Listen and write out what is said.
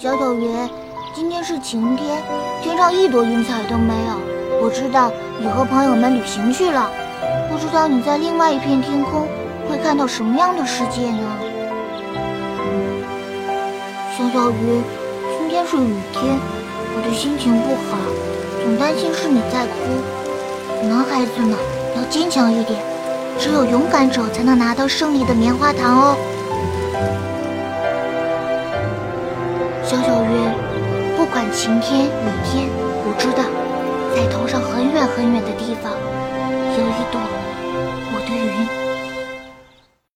小小云，今天是晴天，天上一朵云彩都没有。我知道你和朋友们旅行去了，不知道你在另外一片天空会看到什么样的世界呢？小小鱼，今天是雨天，我的心情不好，总担心是你在哭。男孩子呢，要坚强一点，只有勇敢者才能拿到胜利的棉花糖哦。小小曰，不管晴天雨天，我知道，在头上很远很远的地方，